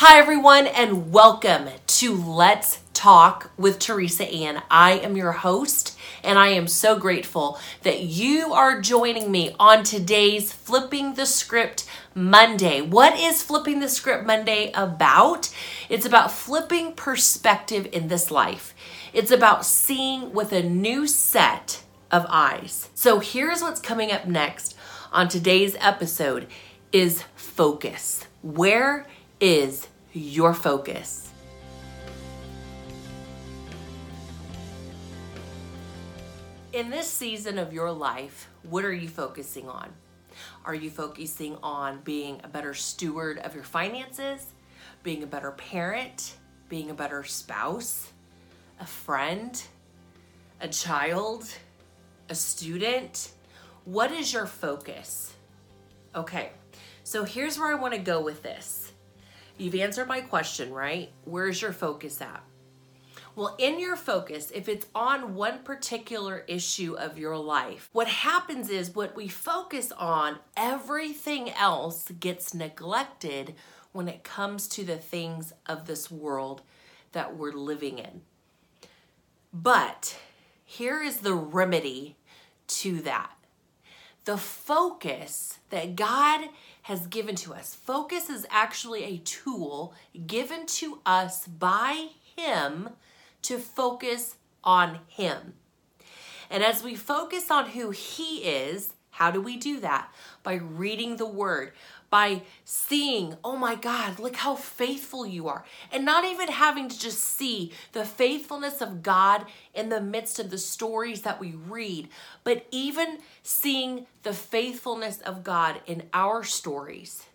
Hi, everyone, and welcome to Let's Talk with Teresa Ann. I am your host, and I am so grateful that you are joining me on today's Flipping the Script Monday. What is Flipping the Script Monday about? It's about flipping perspective in this life, it's about seeing with a new set of eyes. So, here's what's coming up next on today's episode is focus. Where is your focus. In this season of your life, what are you focusing on? Are you focusing on being a better steward of your finances, being a better parent, being a better spouse, a friend, a child, a student? What is your focus? Okay, so here's where I want to go with this You've answered my question, right? Where's your focus at? Well, in your focus, if it's on one particular issue of your life, what happens is what we focus on, everything else gets neglected when it comes to the things of this world that we're living in. But here is the remedy to that the focus that God has given to us. Focus is actually a tool given to us by Him to focus on Him. And as we focus on who He is, how do we do that? By reading the Word, by seeing, oh my God, look how faithful you are. And not even having to just see the faithfulness of God in the midst of the stories that we read, but even seeing the faithfulness of God in our stories.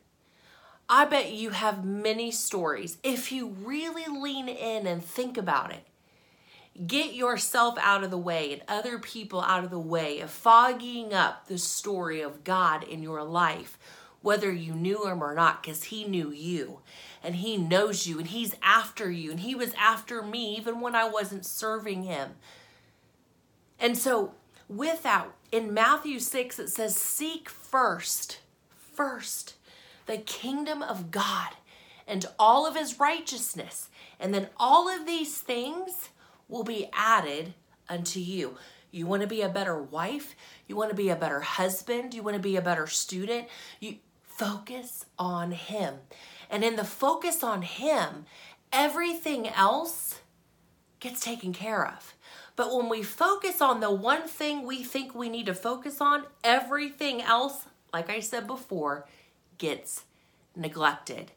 I bet you have many stories if you really lean in and think about it. Get yourself out of the way and other people out of the way of fogging up the story of God in your life whether you knew him or not, because he knew you and he knows you and he's after you and he was after me even when I wasn't serving him. And so, with that, in Matthew 6, it says, Seek first, first, the kingdom of God and all of his righteousness. And then all of these things will be added unto you. You want to be a better wife? You want to be a better husband? You want to be a better student? You focus on Him. And in the focus on Him, everything else gets taken care of. But when we focus on the one thing we think we need to focus on, everything else, like I said before, gets neglected.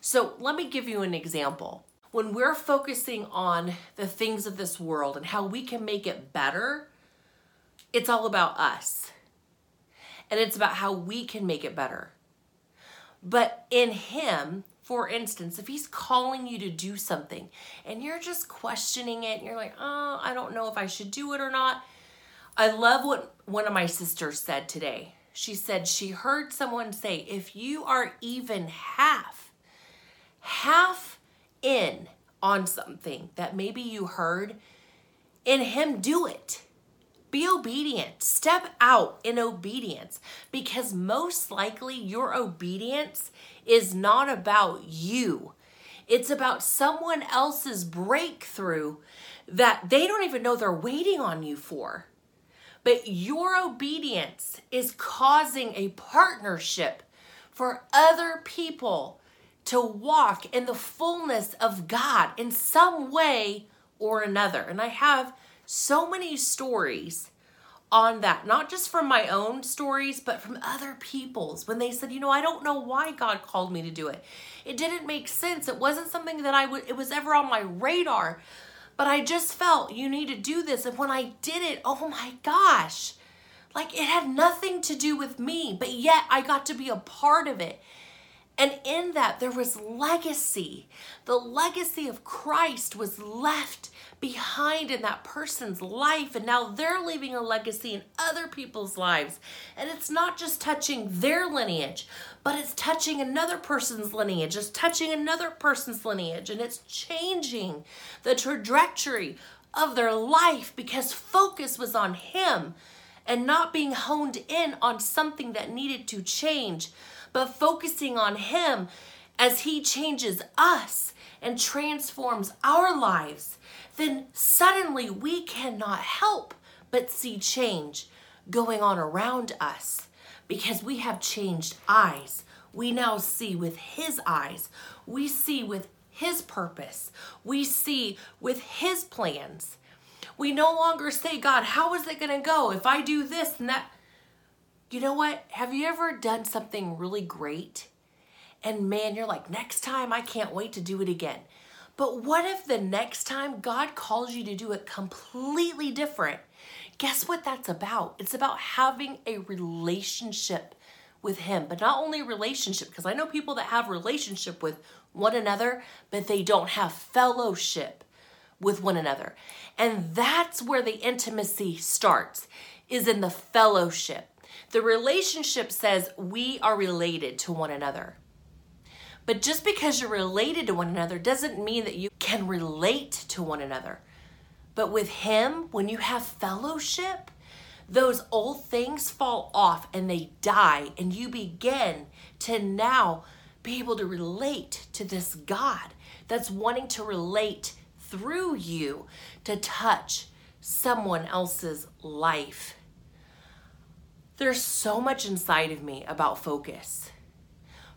So let me give you an example. When we're focusing on the things of this world and how we can make it better, it's all about us and it's about how we can make it better. But in Him, for instance, if He's calling you to do something and you're just questioning it, and you're like, oh, I don't know if I should do it or not. I love what one of my sisters said today. She said she heard someone say, if you are even half, half in on something that maybe you heard, in Him, do it. Be obedient. Step out in obedience because most likely your obedience is not about you. It's about someone else's breakthrough that they don't even know they're waiting on you for. But your obedience is causing a partnership for other people to walk in the fullness of God in some way or another. And I have so many stories on that, not just from my own stories, but from other people's when they said, you know, I don't know why God called me to do it. It didn't make sense. It wasn't something that I would, it was ever on my radar, but I just felt you need to do this. And when I did it, oh my gosh, like it had nothing to do with me, but yet I got to be a part of it. And in that, there was legacy. The legacy of Christ was left behind in that person's life. And now they're leaving a legacy in other people's lives. And it's not just touching their lineage, but it's touching another person's lineage, it's touching another person's lineage. And it's changing the trajectory of their life because focus was on Him and not being honed in on something that needed to change, but focusing on Him as He changes us and transforms our lives, then suddenly we cannot help but see change going on around us because we have changed eyes. We now see with His eyes, we see with His purpose, we see with His plans. We no longer say, God, how is it going to go if I do this and that? You know what? Have you ever done something really great? And man, you're like, next time I can't wait to do it again. But what if the next time God calls you to do it completely different? Guess what that's about? It's about having a relationship with him, but not only relationship because I know people that have relationship with one another, but they don't have fellowship with one another. And that's where the intimacy starts is in the fellowship. The relationship says we are related to one another. But just because you're related to one another doesn't mean that you can relate to one another. But with Him, when you have fellowship, those old things fall off and they die, and you begin to now be able to relate to this God that's wanting to relate through you to touch someone else's life. There's so much inside of me about focus.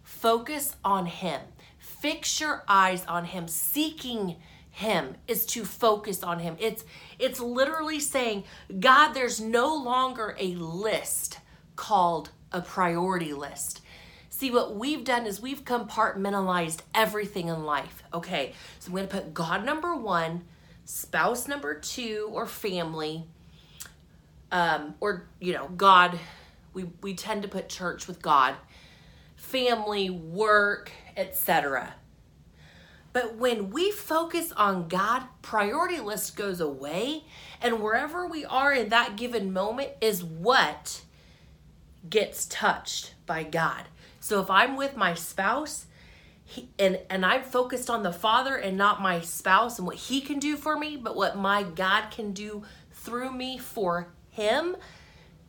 Focus on Him. Fix your eyes on Him. Seeking Him is to focus on Him. It's it's literally saying, God, there's no longer a list called a priority list. See, what we've done is we've compartmentalized everything in life. Okay, so I'm going to put God number one, spouse number two, or family, um, or, you know, God. We, we tend to put church with God, family, work, etc. But when we focus on God, priority list goes away, and wherever we are in that given moment is what gets touched by God. So if I'm with my spouse, he, and and I'm focused on the Father and not my spouse and what he can do for me, but what my God can do through me for him,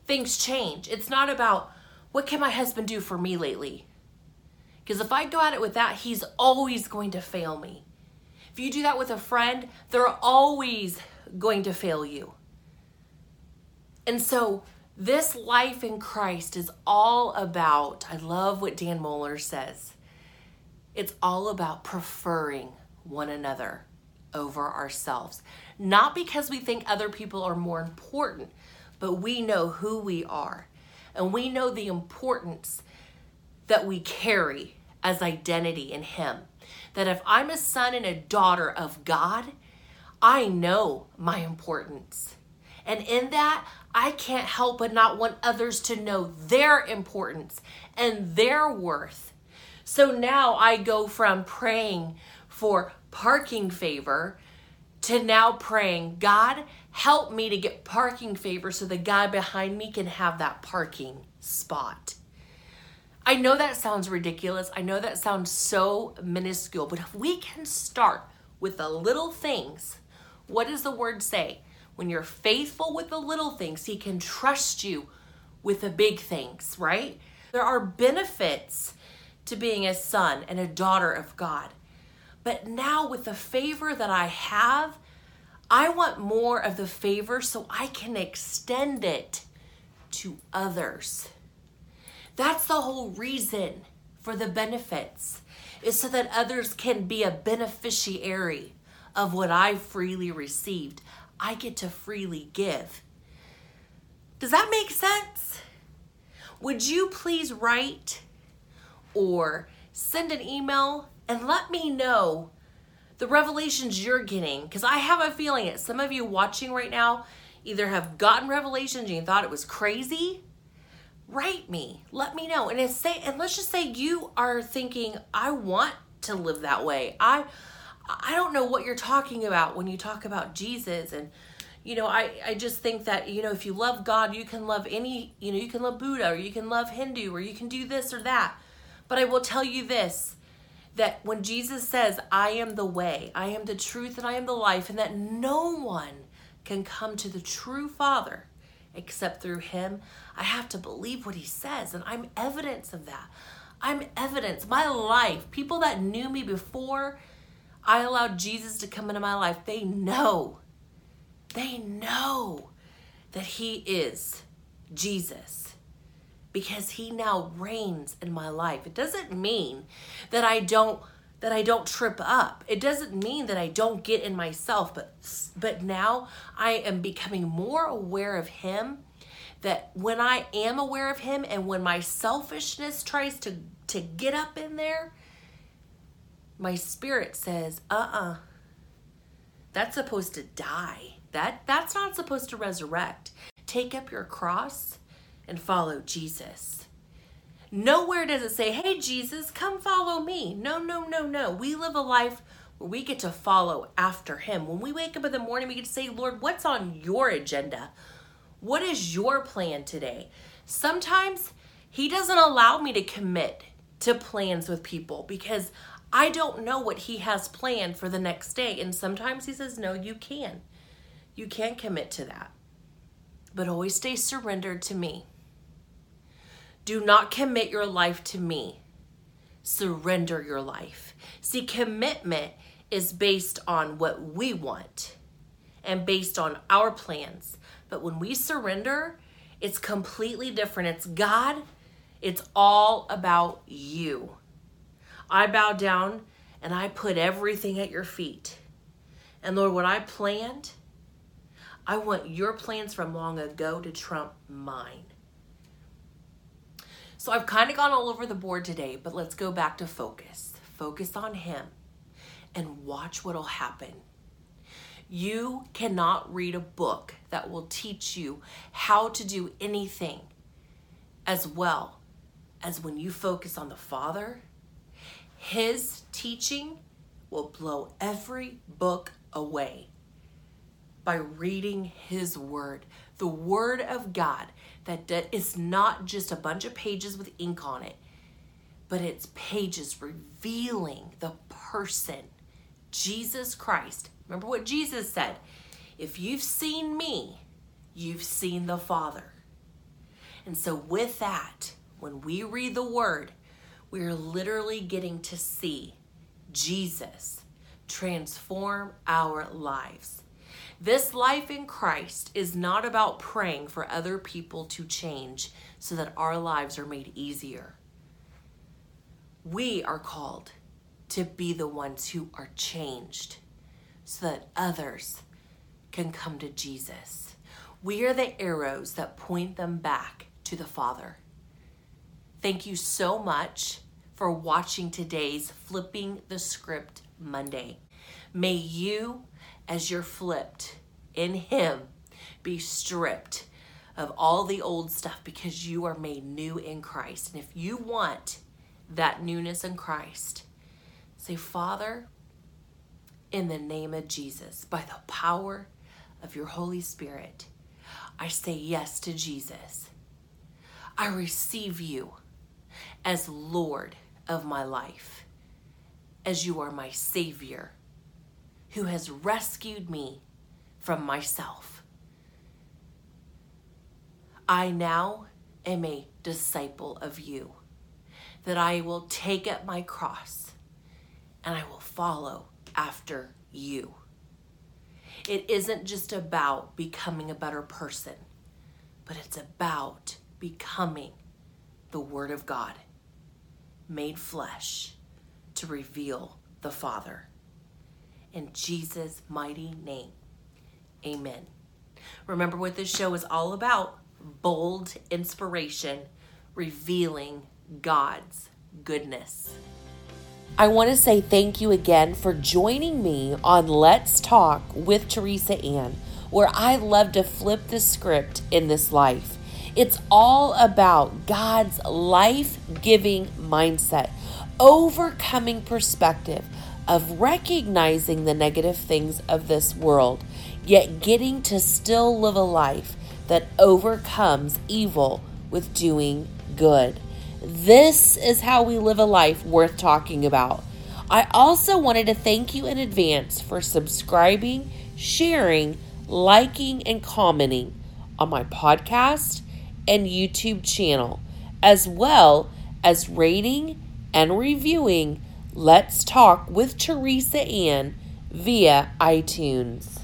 things change. It's not about what can my husband do for me lately? Because if I go at it with that, he's always going to fail me. If you do that with a friend, they're always going to fail you. And so this life in Christ is all about, I love what Dan Mohler says. It's all about preferring one another over ourselves. Not because we think other people are more important, but we know who we are. And we know the importance that we carry as identity in Him. That if I'm a son and a daughter of God, I know my importance. And in that, I can't help but not want others to know their importance and their worth. So now I go from praying for parking favor to now praying, God, help me to get parking favor so the guy behind me can have that parking spot. I know that sounds ridiculous. I know that sounds so minuscule, but if we can start with the little things, what does the word say? When you're faithful with the little things, He can trust you with the big things, right? There are benefits to being a son and a daughter of God. But now, with the favor that I have, I want more of the favor so I can extend it to others. That's the whole reason for the benefits, is so that others can be a beneficiary of what I freely received. I get to freely give. Does that make sense? Would you please write or send an email and let me know the revelations you're getting? Because I have a feeling that some of you watching right now either have gotten revelations and you thought it was crazy. Write me, let me know, and say, and let's just say you are thinking, I want to live that way. I I don't know what you're talking about when you talk about Jesus and you know, I, I just think that, you know, if you love God, you can love any, you know, you can love Buddha or you can love Hindu or you can do this or that. But I will tell you this that when Jesus says, I am the way, I am the truth, and I am the life, and that no one can come to the true Father except through Him, I have to believe what He says, and I'm evidence of that. I'm evidence. My life, people that knew me before I allowed Jesus to come into my life, they know. They know that He is Jesus because He now reigns in my life. It doesn't mean that I don't that I don't trip up. It doesn't mean that I don't get in myself, but but now I am becoming more aware of him that when I am aware of him and when my selfishness tries to to get up in there, my spirit says, "Uh-uh. That's supposed to die. That that's not supposed to resurrect. Take up your cross and follow Jesus." Nowhere does it say, hey, Jesus, come follow me. No, no, no, no. We live a life where we get to follow after him. When we wake up in the morning, we get to say, Lord, what's on your agenda? What is your plan today? Sometimes he doesn't allow me to commit to plans with people because I don't know what he has planned for the next day. And sometimes he says, no, you can. You can't commit to that. But always stay surrendered to me. Do not commit your life to me. Surrender your life. See, commitment is based on what we want and based on our plans. But when we surrender, it's completely different. It's God, it's all about you. I bow down and I put everything at your feet. And Lord, what I planned, I want your plans from long ago to trump mine. So I've kind of gone all over the board today, but let's go back to focus. Focus on Him and watch what'll happen. You cannot read a book that will teach you how to do anything as well as when you focus on the Father. His teaching will blow every book away by reading His Word. The Word of God that it's not just a bunch of pages with ink on it, but it's pages revealing the person, Jesus Christ. Remember what Jesus said if you've seen me, you've seen the Father. And so, with that, when we read the Word, we're literally getting to see Jesus transform our lives. This life in Christ is not about praying for other people to change so that our lives are made easier. We are called to be the ones who are changed so that others can come to Jesus. We are the arrows that point them back to the Father. Thank you so much for watching today's Flipping the Script Monday. May you as you're flipped in Him, be stripped of all the old stuff because you are made new in Christ. And if you want that newness in Christ, say, Father, in the name of Jesus, by the power of your Holy Spirit, I say yes to Jesus. I receive you as Lord of my life, as you are my Savior who has rescued me from myself. I now am a disciple of you, that I will take up my cross and I will follow after you. It isn't just about becoming a better person, but it's about becoming the Word of God made flesh to reveal the Father in Jesus' mighty name. Amen. Remember what this show is all about bold inspiration, revealing God's goodness. I want to say thank you again for joining me on Let's Talk with Teresa Ann, where I love to flip the script in this life. It's all about God's life giving mindset, overcoming perspective of recognizing the negative things of this world, yet getting to still live a life that overcomes evil with doing good. This is how we live a life worth talking about. I also wanted to thank you in advance for subscribing, sharing, liking, and commenting on my podcast and YouTube channel, as well as rating and reviewing Let's Talk with Teresa Ann via iTunes.